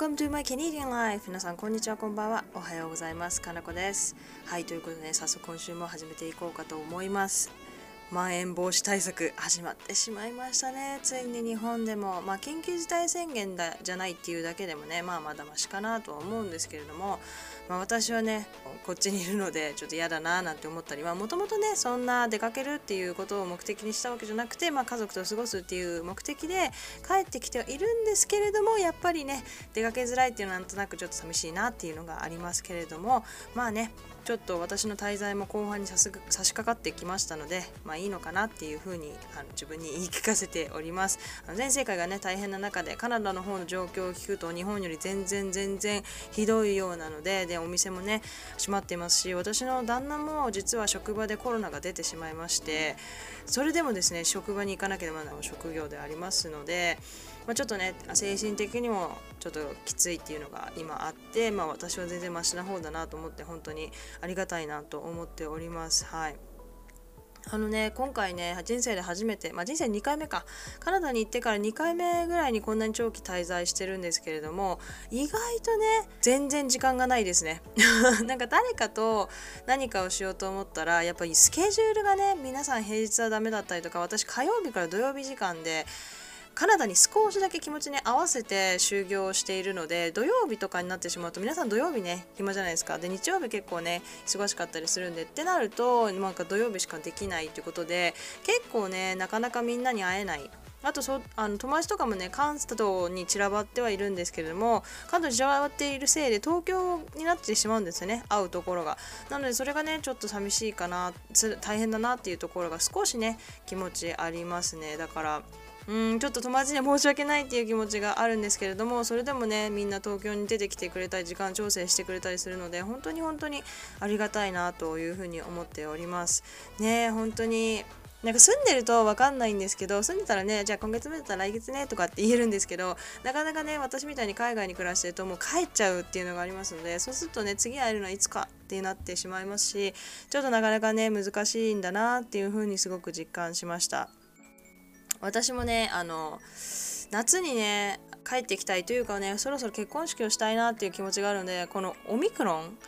Welcome to my Canadian life! 皆さん、こんにちは、こんばんは。おはようございます。かなこです。はい、ということで、ね、早速今週も始めていこうかと思います。まん延防止対策始まってしまいましたね。ついに日本でも、まあ、緊急事態宣言だじゃないっていうだけでもね、まあ、まだましかなとは思うんですけれども、まあ、私はね、こっちにいるのでちょっと嫌だななんて思ったり、もともとね、そんな出かけるっていうことを目的にしたわけじゃなくて、まあ、家族と過ごすっていう目的で帰ってきてはいるんですけれども、やっぱりね、出かけづらいっていうのはなんとなくちょっと寂しいなっていうのがありますけれども、まあね、ちょっと私の滞在も後半に差し掛かってきましたので、まあいいのかなっていうふうにあの自分に言い聞かせております。あの全世界がね、大変な中でカナダの方の状況を聞くと日本より全然全然ひどいようなので、で、お店もね、閉まっていますし、私の旦那も実は職場でコロナが出てしまいまして、それでもですね、職場に行かなければならない職業でありますので、まあ、ちょっとね精神的にもちょっときついっていうのが今あって、まあ、私は全然マシな方だなと思って本当にありがたいなと思っております。はいあのね、今回ね、人生で初めて、まあ、人生2回目か、カナダに行ってから2回目ぐらいにこんなに長期滞在してるんですけれども、意外とね、全然時間がないですね。なんか誰かと何かをしようと思ったら、やっぱりスケジュールがね、皆さん平日はダメだったりとか、私火曜日から土曜日時間で、カナダに少しだけ気持ちに合わせて就業しているので土曜日とかになってしまうと皆さん土曜日ね暇じゃないですか。で日曜日結構ね忙しかったりするんでってなるとなんか土曜日しかできないっていうことで結構ねなかなかみんなに会えない。あとそあの友達とかもね関東に散らばってはいるんですけれども関東に散らばっているせいで東京になってしまうんですよね会うところが。なのでそれがねちょっと寂しいかな大変だなっていうところが少しね気持ちありますね。だからうんちょっと友達に申し訳ないっていう気持ちがあるんですけれどもそれでもねみんな東京に出てきてくれたり時間調整してくれたりするので本当に本当にありがたいなというふうに思っております。ね本当になんか住んでると分かんないんですけど住んでたらねじゃあ今月目だったら来月ねとかって言えるんですけどなかなかね私みたいに海外に暮らしてるともう帰っちゃうっていうのがありますのでそうするとね次会えるのはいつかってなってしまいますしちょっとなかなかね難しいんだなっていうふうにすごく実感しました。私もねあの夏にね帰ってきたいというかねそろそろ結婚式をしたいなっていう気持ちがあるのでこのオミクロン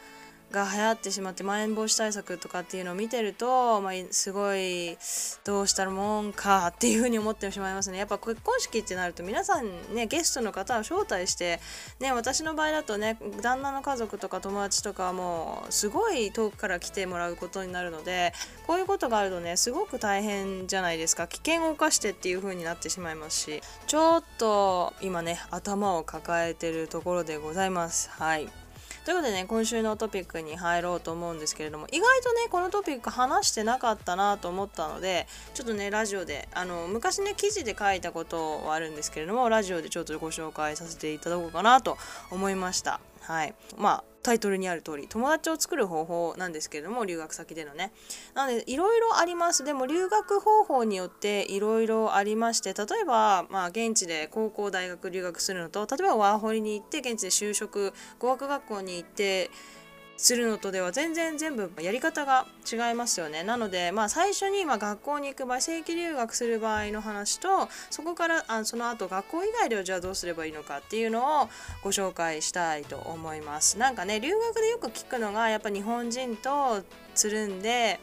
が流行ってしまってまん延防止対策とかっていうのを見てると、まあ、すごいどうしたらもんかっていうふうに思ってしまいますね。やっぱ結婚式ってなると皆さんねゲストの方を招待してね私の場合だとね旦那の家族とか友達とかもすごい遠くから来てもらうことになるのでこういうことがあるとねすごく大変じゃないですか。危険を冒してっていう風になってしまいますしちょっと今ね頭を抱えてるところでございます。はい。ということでね今週のトピックに入ろうと思うんですけれども意外とねこのトピック話してなかったなと思ったのでちょっとねラジオであの昔ね記事で書いたことはあるんですけれどもラジオでちょっとご紹介させていただこうかなと思いました。はい。まあタイトルにある通り友達を作る方法なんですけれども留学先でのね。なのでいろいろあります。でも留学方法によっていろいろありまして例えばまあ現地で高校大学留学するのと例えばワーホリに行って現地で就職語学学校に行ってするのとでは全然全部やり方が違いますよね。なのでまあ最初にま学校に行く場合正規留学する場合の話とそこからあその後学校以外ではじゃあどうすればいいのかっていうのをご紹介したいと思います。なんかね留学でよく聞くのがやっぱ日本人とつるんで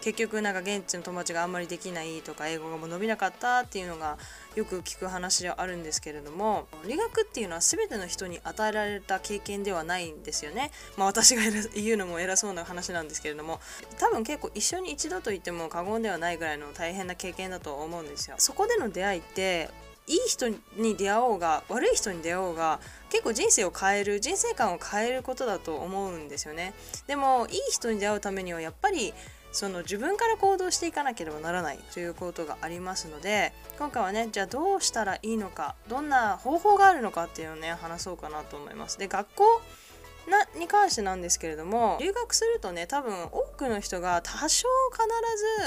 結局なんか現地の友達があんまりできないとか英語がもう伸びなかったっていうのがよく聞く話ではあるんですけれども理学っていうのは全ての人に与えられた経験ではないんですよね。まあ私が言うのも偉そうな話なんですけれども多分結構一緒に一度と言っても過言ではないぐらいの大変な経験だと思うんですよ。そこでの出会いっていい人に出会おうが悪い人に出会おうが結構人生を変える人生観を変えることだと思うんですよねでもいい人に出会うためにはやっぱりその自分から行動していかなければならないということがありますので今回はねじゃあどうしたらいいのかどんな方法があるのかっていうのをね話そうかなと思います。で学校なに関してなんですけれども留学するとね多分多くの人が多少必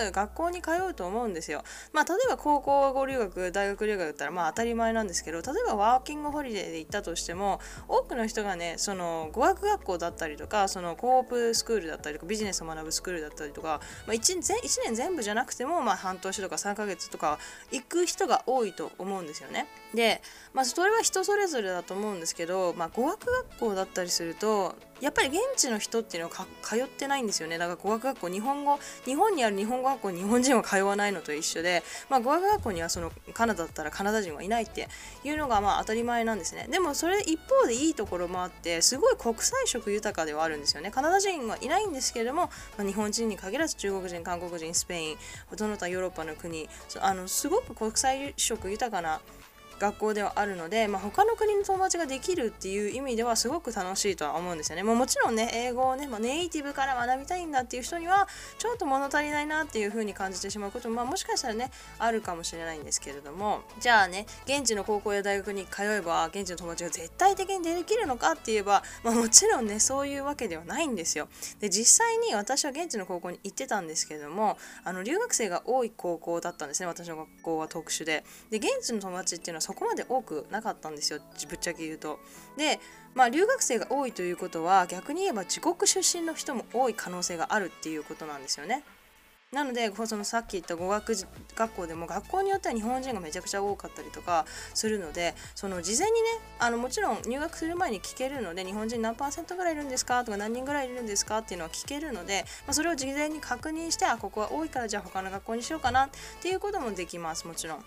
ず学校に通うと思うんですよ。まあ例えば高校語留学大学留学だったらまあ当たり前なんですけど例えばワーキングホリデーで行ったとしても多くの人がねその語学学校だったりとかそのコープスクールだったりとかビジネスを学ぶスクールだったりとか、まあ、1, 1年全部じゃなくてもまあ半年とか3ヶ月とか行く人が多いと思うんですよね。で、まあ、それは人それぞれだと思うんですけど、まあ、語学学校だったりするとやっぱり現地の人っていうのは通ってないんですよね。だから語学学校日本語日本にある日本語学校に日本人は通わないのと一緒で、まあ、語学学校にはそのカナダだったらカナダ人はいないっていうのがまあ当たり前なんですね。でもそれ一方でいいところもあってすごい国際色豊かではあるんですよね。カナダ人はいないんですけれども、まあ、日本人に限らず中国人韓国人スペインその他ヨーロッパの国あのすごく国際色豊かな学校ではあるので、まあ、他の国の友達ができるっていう意味ではすごく楽しいとは思うんですよね。ももちろんね英語をね、まあ、ネイティブから学びたいんだっていう人にはちょっと物足りないなっていう風に感じてしまうことも、まあ、もしかしたらねあるかもしれないんですけれどもじゃあね現地の高校や大学に通えば現地の友達が絶対的にできるのかって言えば、まあ、もちろんねそういうわけではないんですよ。で実際に私は現地の高校に行ってたんですけれどもあの留学生が多い高校だったんですね私の学校は特殊で。で現地の友達っていうのはそこまで多くなかったんですよぶっちゃけ言うと。でまあ留学生が多いということは逆に言えば自国出身の人も多い可能性があるっていうことなんですよね。なのでそのさっき言った語学学校でも学校によっては日本人がめちゃくちゃ多かったりとかするのでその事前にねあのもちろん入学する前に聞けるので日本人何パーセントぐらいいるんですか？とか何人ぐらいいるんですか？っていうのは聞けるので、まあ、それを事前に確認してあここは多いからじゃあ他の学校にしようかなっていうこともできますもちろん。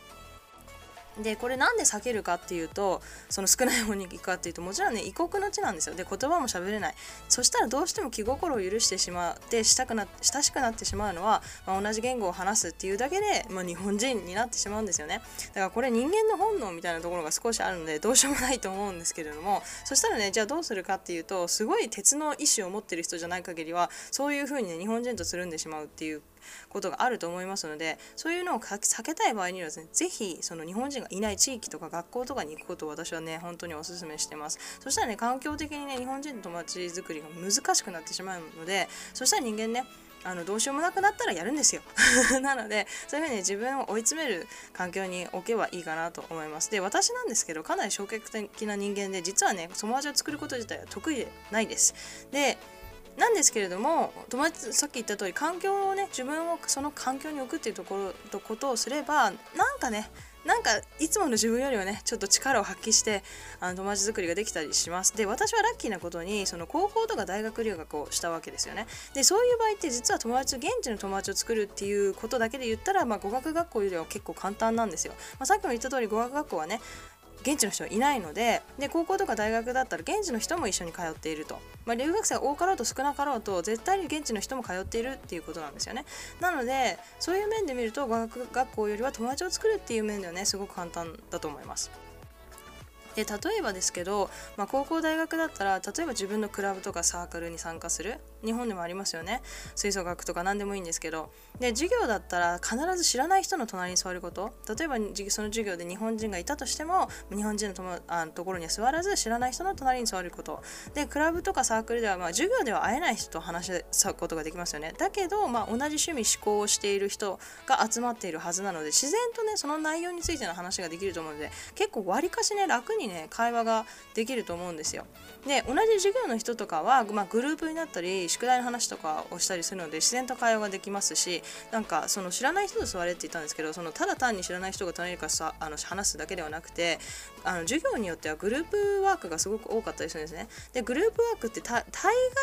でこれなんで避けるかっていうとその少ない方に行くかっていうともちろんね異国の地なんですよ。で言葉も喋れない。そしたらどうしても気心を許してしまってしたくな親しくなってしまうのは、まあ、同じ言語を話すっていうだけで、まあ、日本人になってしまうんですよね。だからこれ人間の本能みたいなところが少しあるのでどうしようもないと思うんですけれどもそしたらねじゃあどうするかっていうとすごい鉄の意志を持ってる人じゃない限りはそういうふうにね日本人とつるんでしまうっていうことがあると思いますのでそういうのを避けたい場合にはですね是非その日本人がいない地域とか学校とかに行くことを私はね本当にお勧めしてます。そしたらね環境的にね日本人の友達作りが難しくなってしまうのでそしたら人間ねあのどうしようもなくなったらやるんですよ。なのでそういうふうに自分を追い詰める環境に置けばいいかなと思います。で私なんですけどかなり消極的な人間で実はね友達を作ること自体は得意でないです。でなんですけれども友達さっき言った通り環境をね自分をその環境に置くっていうところとことをすればなんかねなんかいつもの自分よりはねちょっと力を発揮してあの友達作りができたりします。で私はラッキーなことにその高校とか大学留学をしたわけですよね。でそういう場合って実は友達現地の友達を作るっていうことだけで言ったら、まあ、語学学校よりは結構簡単なんですよ、まあ、さっきも言った通り語学学校はね現地の人はいないのでで高校とか大学だったら現地の人も一緒に通っていると、まあ、留学生が多かろうと少なかろうと絶対に現地の人も通っているっていうことなんですよね。なのでそういう面で見ると語学学校よりは友達を作るっていう面ではねすごく簡単だと思います。で例えばですけど、まあ、高校大学だったら例えば自分のクラブとかサークルに参加する。日本でもありますよね。吹奏楽とか何でもいいんですけど。で授業だったら必ず知らない人の隣に座ること。例えばその授業で日本人がいたとしても日本人のともあのところには座らず知らない人の隣に座ること。でクラブとかサークルでは、まあ、授業では会えない人と話すことができますよね。だけど、まあ、同じ趣味思考をしている人が集まっているはずなので自然とねその内容についての話ができると思うので結構わりかしね楽にね会話ができると思うんですよ。で同じ授業の人とかは、まあ、グループになったり宿題の話とかをしたりするので自然と会話ができますしなんかその知らない人と座れって言ったんですけどそのただ単に知らない人が隣からさあの話すだけではなくてあの授業によってはグループワークがすごく多かったりするんですね。でグループワークって大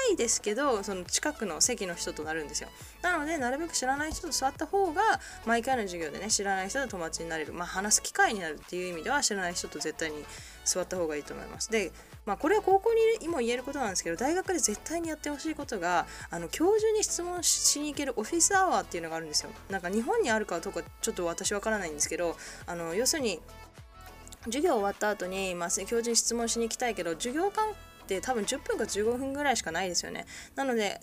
概ですけどその近くの席の人となるんですよ。なのでなるべく知らない人と座った方が毎回の授業でね知らない人と友達になれる。まあ話す機会になるっていう意味では知らない人と絶対に座った方がいいと思います。でまあ、これは高校にも言えることなんですけど大学で絶対にやってほしいことがあの教授に質問しに行けるオフィスアワーっていうのがあるんですよ。なんか日本にあるかどうかちょっと私わからないんですけどあの要するに授業終わった後に、まあ、教授に質問しに行きたいけど授業間って多分10分か15分ぐらいしかないですよね。なので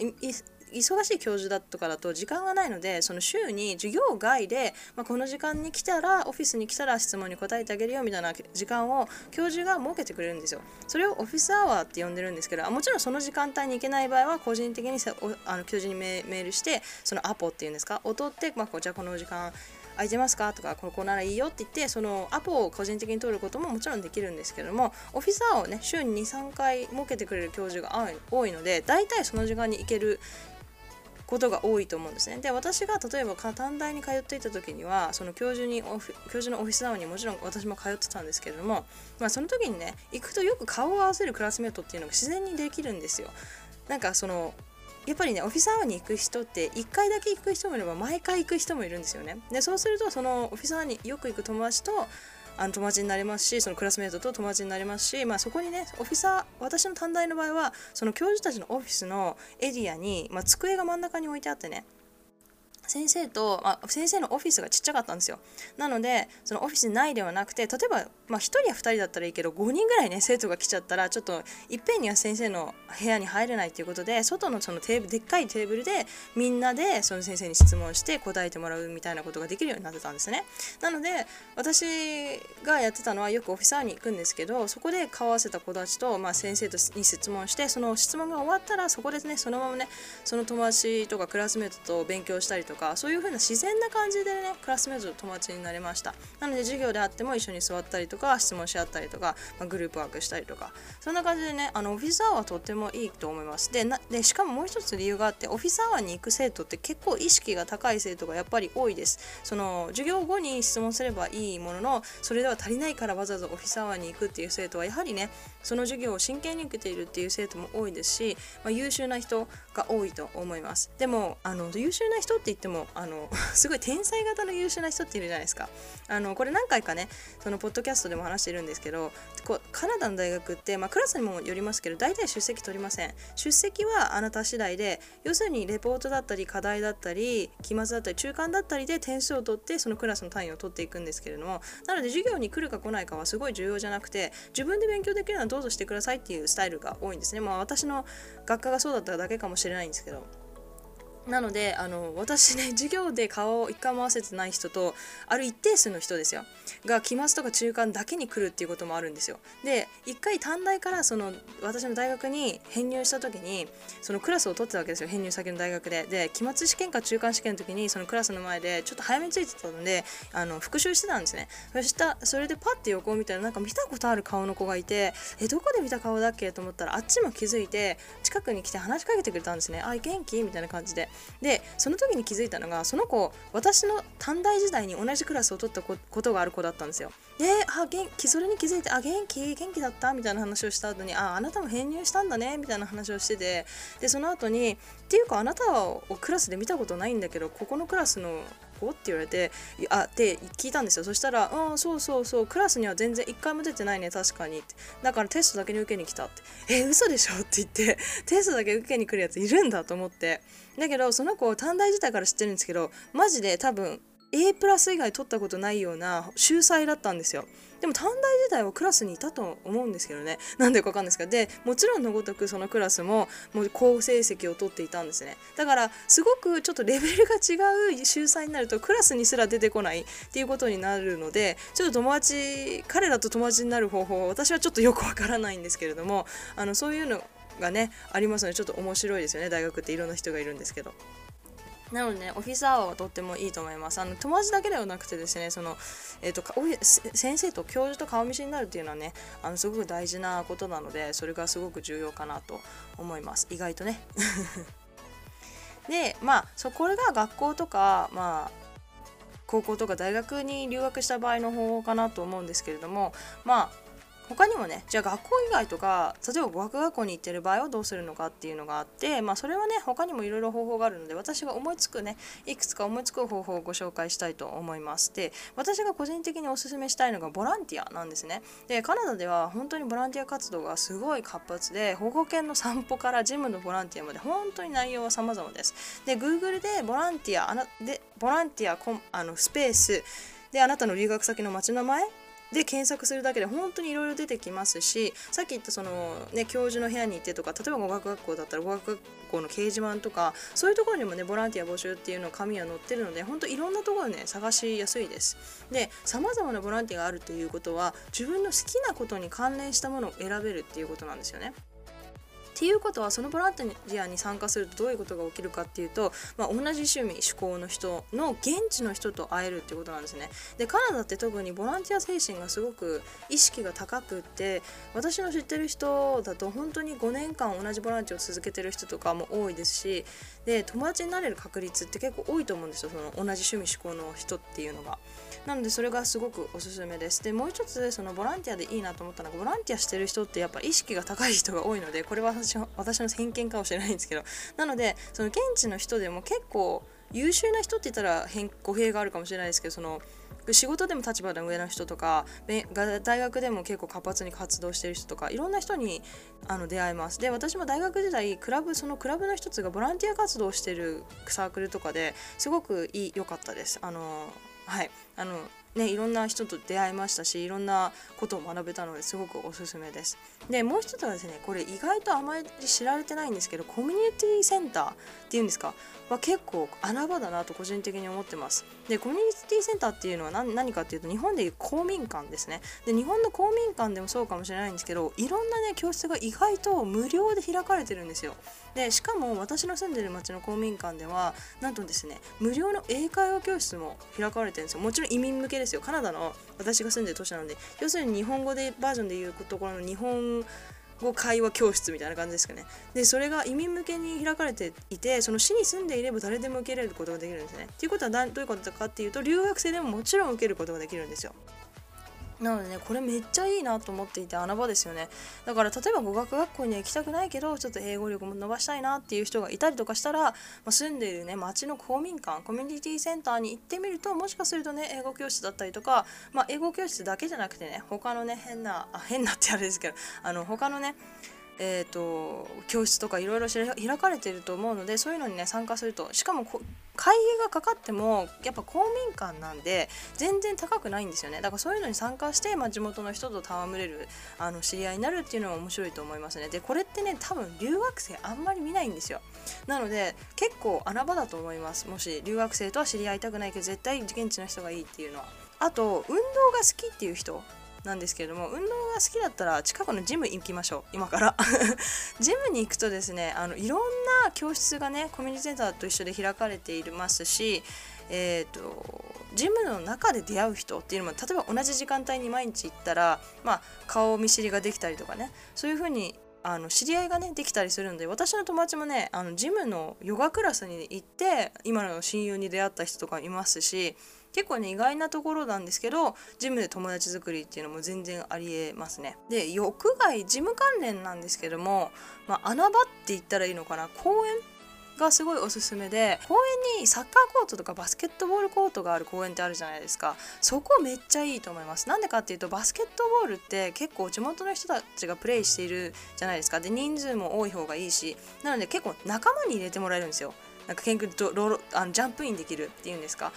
忙しい教授だとかだと時間がないのでその週に授業外で、まあ、この時間に来たらオフィスに来たら質問に答えてあげるよみたいな時間を教授が設けてくれるんですよ。それをオフィスアワーって呼んでるんですけどもちろんその時間帯に行けない場合は個人的にあの教授にメールしてそのアポっていうんですか？を取って、まあ、じゃあこの時間空いてますか？とかここならいいよって言ってそのアポを個人的に取ることももちろんできるんですけどもオフィスアワーをね週に23回設けてくれる教授が多いので大体その時間に行けることが多いと思うんですね。で私が例えば短大に通っていた時にはその教授に教授のオフィスアワーにもちろん私も通ってたんですけれども、まあ、その時にね行くとよく顔を合わせるクラスメートっていうのが自然にできるんですよ。なんかそのやっぱりねオフィスアワーに行く人って1回だけ行く人もいれば毎回行く人もいるんですよね。でそうするとそのオフィスアワーによく行く友達とあの友達になれますしそのクラスメートと友達になれますし、まあ、そこにねオフィサー私の短大の場合はその教授たちのオフィスのエリアに、まあ、机が真ん中に置いてあってね先生と、まあ、先生のオフィスがちっちゃかったんですよ。なので、そのオフィス内ではなくて、例えば、まあ、1人や2人だったらいいけど、5人ぐらいね、生徒が来ちゃったら、ちょっといっぺんには先生の部屋に入れないということで、外のそのテーブル、でっかいテーブルで、みんなでその先生に質問して答えてもらうみたいなことができるようになってたんですね。なので、私がやってたのはよくオフィサーに行くんですけど、そこで顔合わせた子たちと、まあ、先生とに質問して、その質問が終わったら、そこでね、そのままね、その友達とかクラスメートと勉強したりとか、そういうふうな自然な感じでねクラスメートと友達になれました。なので授業であっても一緒に座ったりとか質問し合ったりとか、まあ、グループワークしたりとかそんな感じでねあのオフィスアワーはとってもいいと思います。ででしかももう一つ理由があってオフィスアワーに行く生徒って結構意識が高い生徒がやっぱり多いです。その授業後に質問すればいいもののそれでは足りないからわざわざオフィスアワーに行くっていう生徒はやはりねその授業を真剣に受けているっていう生徒も多いですし、まあ、優秀な人が多いと思います。でもあの優秀な人って言ってももあの すごい天才型の優秀な人っているじゃないですか。あのこれ何回かねそのポッドキャストでも話してるんですけどこうカナダの大学って、まあ、クラスにもよりますけど大体出席取りません。出席はあなた次第で要するにレポートだったり課題だったり期末だったり中間だったりで点数を取ってそのクラスの単位を取っていくんですけれどもなので授業に来るか来ないかはすごい重要じゃなくて自分で勉強できるのはどうぞしてくださいっていうスタイルが多いんですね。まあ私の学科がそうだっただけかもしれないんですけど。なのであの私ね 授業で顔を一回も合わせてない人とある一定数の人ですよ。が期末とか中間だけに来るっていうこともあるんですよ。で一回短大からその私の大学に編入した時にそのクラスを取ってたわけですよ。編入先の大学で。で期末試験か中間試験の時にそのクラスの前でちょっと早めについてたのであの復習してたんですね。そしたそれでパッて横を見たらなんか見たことある顔の子がいてえどこで見た顔だっけ？と思ったらあっちも気づいて近くに来て話しかけてくれたんですね。あ元気？みたいな感じで。でその時に気づいたのがその子私の短大時代に同じクラスを取ったことがある子だったんですよ。であ元気それに気づいてあ元気元気だったみたいな話をした後にああなたも編入したんだねみたいな話をしててでその後にっていうかあなたをクラスで見たことないんだけどここのクラスの子って言われてあで聞いたんですよ。そしたら「うんそうそうそう。クラスには全然1回も出てないね確かに」って。だからテストだけに受けに来たって「え嘘でしょ?」って言って。テストだけ受けに来るやついるんだと思って。だけどその子短大自体から知ってるんですけどマジで多分 A プラス以外取ったことないような秀才だったんですよ。でも短大時代はクラスにいたと思うんですけどね。なんでかわかんないですけど。でもちろんのごとくそのクラスももう高成績を取っていたんですね。だからすごくちょっとレベルが違う秀才になるとクラスにすら出てこないっていうことになるのでちょっと友達彼らと友達になる方法私はちょっとよくわからないんですけれどもあのそういうのがねありますのでちょっと面白いですよね。大学っていろんな人がいるんですけど。なのでね、オフィスアワーはとってもいいと思います。あの友達だけではなくてですね、そのえーと、先生と教授と顔見知りになるっていうのはね、あのすごく大事なことなので、それがすごく重要かなと思います。意外とね。で、まあ、そこれが学校とか、まあ、高校とか大学に留学した場合の方法かなと思うんですけれども、まあ、他にもねじゃあ学校以外とか例えば語学学校に行ってる場合はどうするのかっていうのがあってまあそれはね他にもいろいろ方法があるので私が思いつくねいくつか思いつく方法をご紹介したいと思いますで私が個人的におすすめしたいのがボランティアなんですね。でカナダでは本当にボランティア活動がすごい活発で保護犬の散歩からジムのボランティアまで本当に内容は様々です。で Google でボランティアあなでボランティアコンあのスペースであなたの留学先の町の前で検索するだけで本当にいろいろ出てきますしさっき言ったそのね教授の部屋に行ってとか例えば語学学校だったら語学学校の掲示板とかそういうところにもねボランティア募集っていうの紙は載ってるので本当いろんなところね探しやすいです。でさまざまなボランティアがあるということは自分の好きなことに関連したものを選べるっていうことなんですよね。っていうことはそのボランティアに参加するとどういうことが起きるかっていうと、まあ、同じ趣味趣向の人の現地の人と会えるっていうことなんですね。でカナダって特にボランティア精神がすごく意識が高くって私の知ってる人だと本当に5年間同じボランティアを続けてる人とかも多いですしで友達になれる確率って結構多いと思うんですよ。その同じ趣味趣向の人っていうのが。なのでそれがすごくおすすめです。でもう一つそのボランティアでいいなと思ったのがボランティアしてる人ってやっぱ意識が高い人が多いのでこれは私私の偏見かもしれないんですけど。なのでその現地の人でも結構優秀な人って言ったら語弊があるかもしれないですけどその仕事でも立場の上の人とか大学でも結構活発に活動してる人とかいろんな人にあの出会えます。で私も大学時代クラブそのクラブの一つがボランティア活動をしてるサークルとかですごくいい良かったです。あのはい。あのね、いろんな人と出会いましたしいろんなことを学べたのですごくおすすめです。でもう一つはですねこれ意外とあまり知られてないんですけどコミュニティセンターっていうんですか？は結構穴場だなと個人的に思ってます。でコミュニティセンターっていうのは何何かっていうと日本でいう公民館ですね。で日本の公民館でもそうかもしれないんですけどいろんなね教室が意外と無料で開かれてるんですよ。でしかも私の住んでる町の公民館ではなんとですね無料の英会話教室も開かれてるんですよ。もちろん移民向けですよ。カナダの私が住んでる都市なので要するに日本語でバージョンで言うところの日本語会話教室みたいな感じですかね。でそれが移民向けに開かれていてその市に住んでいれば誰でも受け入れることができるんですね。っていうことはどういうことかっていうと留学生でももちろん受けることができるんですよ。なのでねこれめっちゃいいなと思っていて穴場ですよね。だから例えば語学学校には行きたくないけどちょっと英語力も伸ばしたいなっていう人がいたりとかしたら、まあ、住んでいるね町の公民館コミュニティセンターに行ってみるともしかするとね英語教室だったりとか、まあ、英語教室だけじゃなくてね他のね変なあ変なってあれですけどあの他のねえーと、教室とかいろいろ開かれてると思うのでそういうのにね参加すると。しかも会費がかかってもやっぱ公民館なんで全然高くないんですよね。だからそういうのに参加して、まあ、地元の人と戯れるあの知り合いになるっていうのは面白いと思いますね。でこれってね多分留学生あんまり見ないんですよ。なので結構穴場だと思います。もし留学生とは知り合いたくないけど絶対現地の人がいいっていうのは。あと運動が好きっていう人なんですけれども運動が好きだったら近くのジム行きましょう今から。ジムに行くとですねあのいろんな教室がねコミュニティセンターと一緒で開かれていますしえーと、ジムの中で出会う人っていうのも例えば同じ時間帯に毎日行ったら、まあ、顔見知りができたりとかねそういう風にあの知り合いがねできたりするので私の友達もねあのジムのヨガクラスに行って今の親友に出会った人とかいますし結構ね意外なところなんですけどジムで友達作りっていうのも全然ありえますね。で屋外ジム関連なんですけども、まあ、穴場って言ったらいいのかな。公園がすごいおすすめで公園にサッカーコートとかバスケットボールコートがある公園ってあるじゃないですか。そこめっちゃいいと思います。なんでかっていうとバスケットボールって結構地元の人たちがプレイしているじゃないですか。で人数も多い方がいいしなので結構仲間に入れてもらえるんですよ。なんか研究とロロあのジャンプインできるっていうんですか？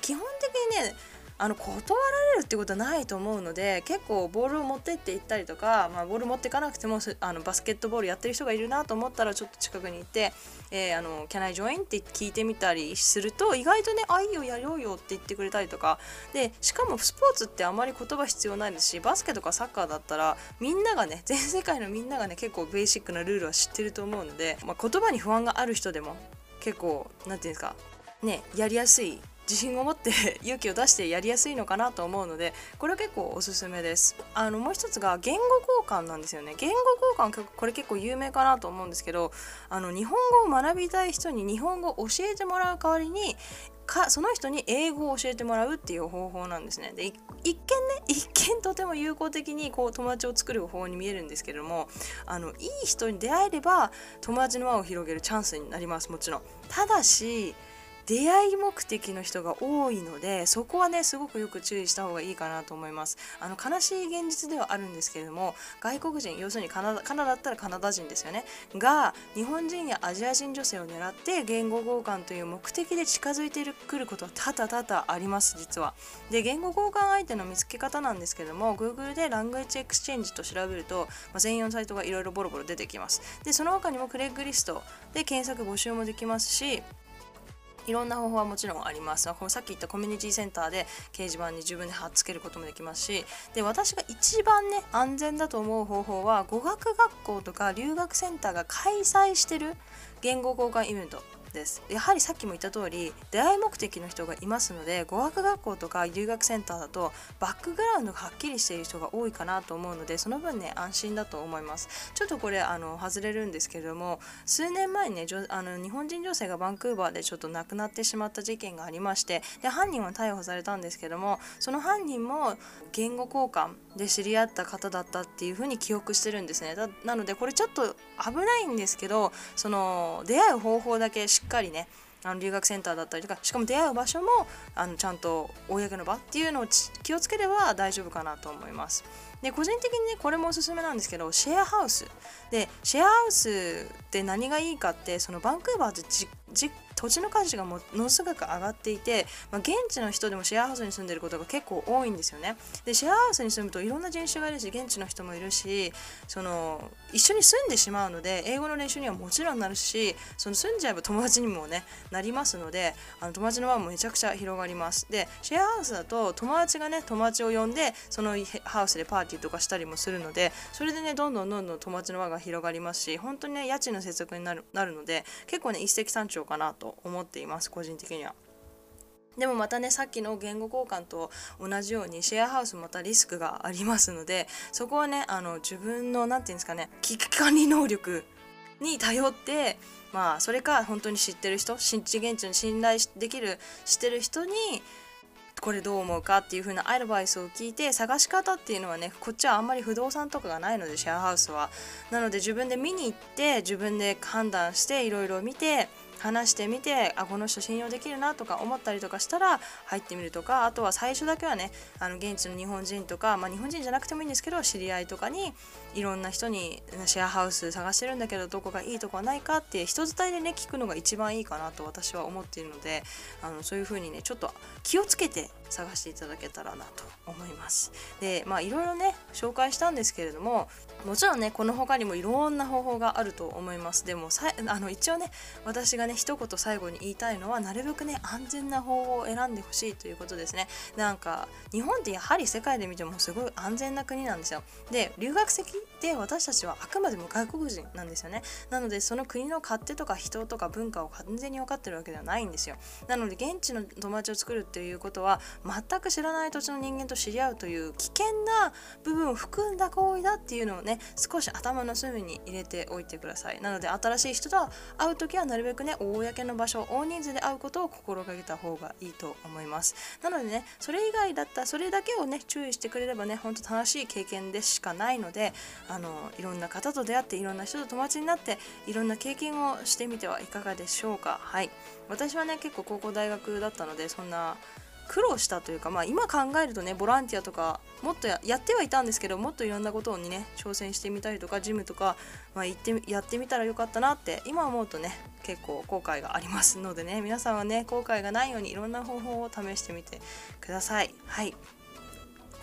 基本的にねあの断られるってことはないと思うので結構ボールを持ってって行ったりとか、まあ、ボール持っていかなくてもあのバスケットボールやってる人がいるなと思ったらちょっと近くに行って「えー、あの Can I join?」って聞いてみたりすると意外とね「あいいよやろうよ」って言ってくれたりとかでしかもスポーツってあまり言葉必要ないですしバスケとかサッカーだったらみんながね全世界のみんながね結構ベーシックなルールは知ってると思うので、まあ、言葉に不安がある人でも結構何て言うんですかねやりやすい自信を持って 勇気を出してやりやすいのかなと思うのでこれは結構おすすめです。あのもう一つが言語交換なんですよね。言語交換これ結構有名かなと思うんですけどあの日本語を学びたい人に日本語を教えてもらう代わりにかその人に英語を教えてもらうっていう方法なんですね。で一見ね 一見とても友好的にこう友達を作る方法に見えるんですけれどもあのいい人に出会えれば友達の輪を広げるチャンスになりますもちろん。ただし出会い目的の人が多いのでそこはねすごくよく注意した方がいいかなと思います。あの悲しい現実ではあるんですけれども外国人要するにカナダカナダだったらカナダ人ですよね。が日本人やアジア人女性を狙って言語交換という目的で近づいてくることは多々多々あります実は。で言語交換相手の見つけ方なんですけども Google で language exchange と調べると、まあ、専用サイトがいろいろボロボロ出てきます。でその他にもクレッグリストで検索募集もできますしいろんな方法はもちろんありますこの。さっき言ったコミュニティセンターで掲示板に自分で貼っつけることもできますしで私が一番ね安全だと思う方法は語学学校とか留学センターが開催してる言語交換イベントです。やはりさっきも言った通り出会い目的の人がいますので語学学校とか留学センターだとバックグラウンドがはっきりしている人が多いかなと思うのでその分ね安心だと思います。ちょっとこれあの外れるんですけれども数年前にねあの日本人女性がバンクーバーでちょっと亡くなってしまった事件がありましてで犯人は逮捕されたんですけどもその犯人も言語交換で知り合った方だったっていうふうに記憶してるんですね。なのでこれちょっと危ないんですけどその出会う方法だけしっかりねあの留学センターだったりとかしかも出会う場所もあのちゃんと公の場っていうのを気をつければ大丈夫かなと思います。で個人的にねこれもおすすめなんですけどシェアハウスでシェアハウスって何がいいかってそのバンクーバーって土地の価値がものすごく上がっていて、まあ、現地の人でもシェアハウスに住んでることが結構多いんですよね。でシェアハウスに住むといろんな人種がいるし現地の人もいるしその一緒に住んでしまうので英語の練習にはもちろんなるしその住んじゃえば友達にもねなりますのであの友達の輪もめちゃくちゃ広がります。でシェアハウスだと友達がね友達を呼んでそのハウスでパーティーとかしたりもするのでそれでねどんどんどんどん友達の輪が広がりますし本当にね家賃の接続になるなるので結構ね一石三鳥かなと思っています個人的には。でもまたねさっきの言語交換と同じようにシェアハウスまたリスクがありますのでそこはねあの自分の何て言うんですかね危機管理能力に頼ってまあそれか本当に知ってる人現地に信頼できる知ってる人にこれどう思うかっていう風なアドバイスを聞いて探し方っていうのはねこっちはあんまり不動産とかがないのでシェアハウスはなので自分で見に行って自分で判断していろいろ見て話してみてあこの人信用できるなとか思ったりとかしたら入ってみるとかあとは最初だけはねあの現地の日本人とか、まあ、日本人じゃなくてもいいんですけど知り合いとかにいろんな人にシェアハウス探してるんだけどどこがいいとこはないかって人伝いでね聞くのが一番いいかなと私は思っているのであのそういう風にねちょっと気をつけて探していただけたらなと思います。でまあいろいろね紹介したんですけれどももちろんねこの他にもいろんな方法があると思います。でもさあの一応ね私がね一言最後に言いたいのはなるべくね安全な方法を選んでほしいということですね。なんか日本ってやはり世界で見てもすごい安全な国なんですよ。で留学先で私たちはあくまでも外国人なんですよね。なのでその国の勝手とか人とか文化を完全に分かってるわけではないんですよ。なので現地の友達を作るっていうことは全く知らない土地の人間と知り合うという危険な部分を含んだ行為だっていうのをね少し頭の隅に入れておいてください。なので新しい人と会う時はなるべくね公の場所大人数で会うことを心がけた方がいいと思います。なのでねそれ以外だったらそれだけをね注意してくれればねほんと楽しい経験でしかないのであのいろんな方と出会っていろんな人と友達になっていろんな経験をしてみてはいかがでしょうか。はい。私はね結構高校大学だったのでそんな苦労したというか、まあ、今考えるとねボランティアとかもっとやってはいたんですけどもっといろんなことにね挑戦してみたりとかジムとか、まあ、行ってやってみたらよかったなって今思うとね結構後悔がありますのでね皆さんはね後悔がないようにいろんな方法を試してみてください。はい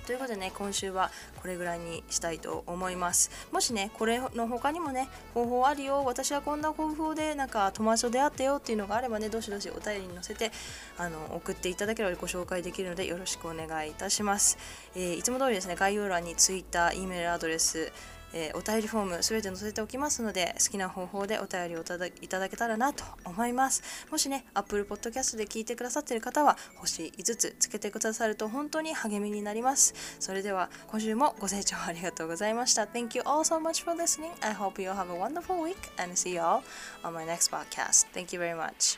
ということでね今週はこれぐらいにしたいと思います。もしねこれの他にもね方法あるよ。私はこんな方法でなんか友達と出会ったよっていうのがあればねどしどしお便りに載せてあの送っていただければご紹介できるのでよろしくお願いいたします、えー、いつも通りですね概要欄に Twitter、E メールアドレスえー、お便りフォームすべて載せておきますので好きな方法でお便りをいただけたらなと思いますもしね Apple Podcast で聞いてくださっている方は星5つつけてくださると本当に励みになりますそれでは今週もご清聴ありがとうございました Thank you all so much for listening I hope you have a wonderful week and see you all on my next podcast Thank you very much